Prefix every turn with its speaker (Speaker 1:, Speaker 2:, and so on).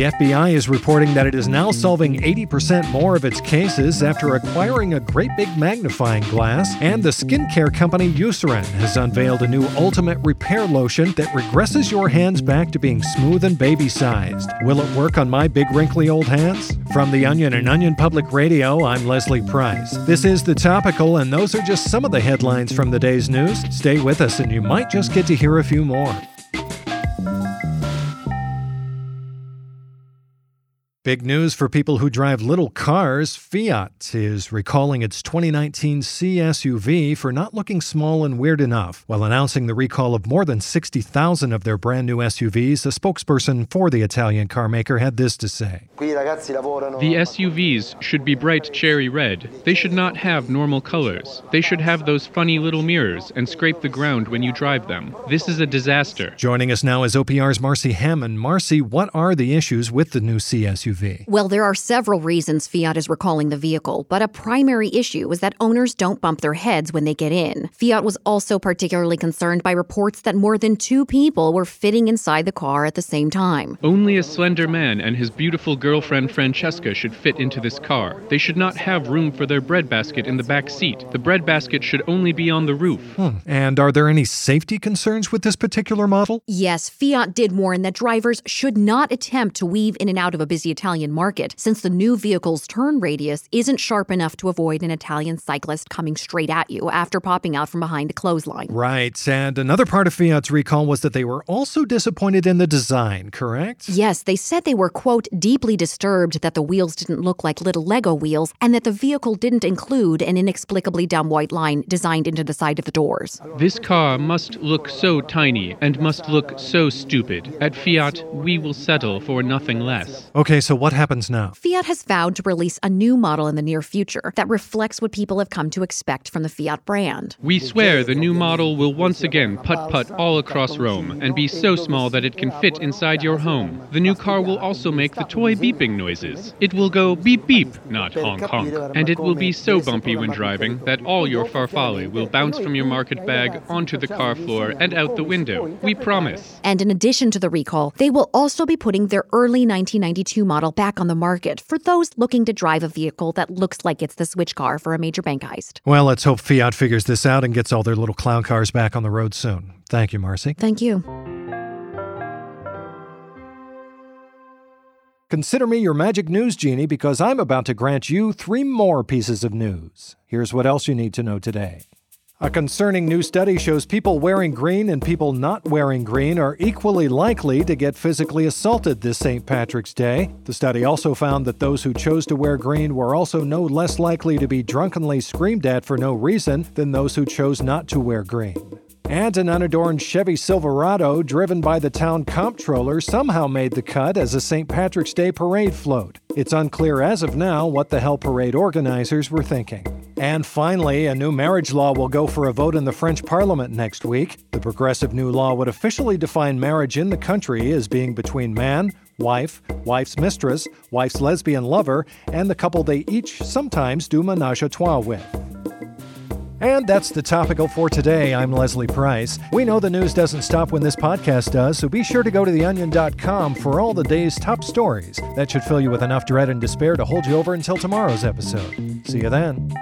Speaker 1: The FBI is reporting that it is now solving 80% more of its cases after acquiring a great big magnifying glass, and the skincare company Eucerin has unveiled a new ultimate repair lotion that regresses your hands back to being smooth and baby sized. Will it work on my big wrinkly old hands? From The Onion and Onion Public Radio, I'm Leslie Price. This is The Topical, and those are just some of the headlines from the day's news. Stay with us, and you might just get to hear a few more. Big news for people who drive little cars. Fiat is recalling its 2019 C SUV for not looking small and weird enough. While announcing the recall of more than 60,000 of their brand new SUVs, a spokesperson for the Italian carmaker had this to say
Speaker 2: The SUVs should be bright cherry red. They should not have normal colors. They should have those funny little mirrors and scrape the ground when you drive them. This is a disaster.
Speaker 1: Joining us now is OPR's Marcy Hammond. Marcy, what are the issues with the new C SUV? SUV?
Speaker 3: Well, there are several reasons Fiat is recalling the vehicle, but a primary issue is that owners don't bump their heads when they get in. Fiat was also particularly concerned by reports that more than two people were fitting inside the car at the same time.
Speaker 2: Only a slender man and his beautiful girlfriend Francesca should fit into this car. They should not have room for their breadbasket in the back seat. The breadbasket should only be on the roof.
Speaker 1: Hmm. And are there any safety concerns with this particular model?
Speaker 3: Yes, Fiat did warn that drivers should not attempt to weave in and out of a busy Italian market, since the new vehicle's turn radius isn't sharp enough to avoid an Italian cyclist coming straight at you after popping out from behind a clothesline.
Speaker 1: Right. And another part of Fiat's recall was that they were also disappointed in the design, correct?
Speaker 3: Yes, they said they were, quote, deeply disturbed that the wheels didn't look like little Lego wheels and that the vehicle didn't include an inexplicably dumb white line designed into the side of the doors.
Speaker 2: This car must look so tiny and must look so stupid. At Fiat, we will settle for nothing less.
Speaker 1: Okay, so so, what happens now?
Speaker 3: Fiat has vowed to release a new model in the near future that reflects what people have come to expect from the Fiat brand.
Speaker 2: We swear the new model will once again putt putt all across Rome and be so small that it can fit inside your home. The new car will also make the toy beeping noises. It will go beep beep, not honk honk. And it will be so bumpy when driving that all your farfalle will bounce from your market bag onto the car floor and out the window. We promise.
Speaker 3: And in addition to the recall, they will also be putting their early 1992 model model back on the market for those looking to drive a vehicle that looks like it's the switch car for a major bank heist.
Speaker 1: Well, let's hope Fiat figures this out and gets all their little clown cars back on the road soon. Thank you, Marcy.
Speaker 3: Thank you.
Speaker 1: Consider me your magic news genie because I'm about to grant you three more pieces of news. Here's what else you need to know today. A concerning new study shows people wearing green and people not wearing green are equally likely to get physically assaulted this St. Patrick's Day. The study also found that those who chose to wear green were also no less likely to be drunkenly screamed at for no reason than those who chose not to wear green. And an unadorned Chevy Silverado driven by the town comptroller somehow made the cut as a St. Patrick's Day parade float. It's unclear as of now what the hell parade organizers were thinking. And finally, a new marriage law will go for a vote in the French parliament next week. The progressive new law would officially define marriage in the country as being between man, wife, wife's mistress, wife's lesbian lover, and the couple they each sometimes do menage a trois with. And that's the topical for today. I'm Leslie Price. We know the news doesn't stop when this podcast does, so be sure to go to theonion.com for all the day's top stories. That should fill you with enough dread and despair to hold you over until tomorrow's episode. See you then.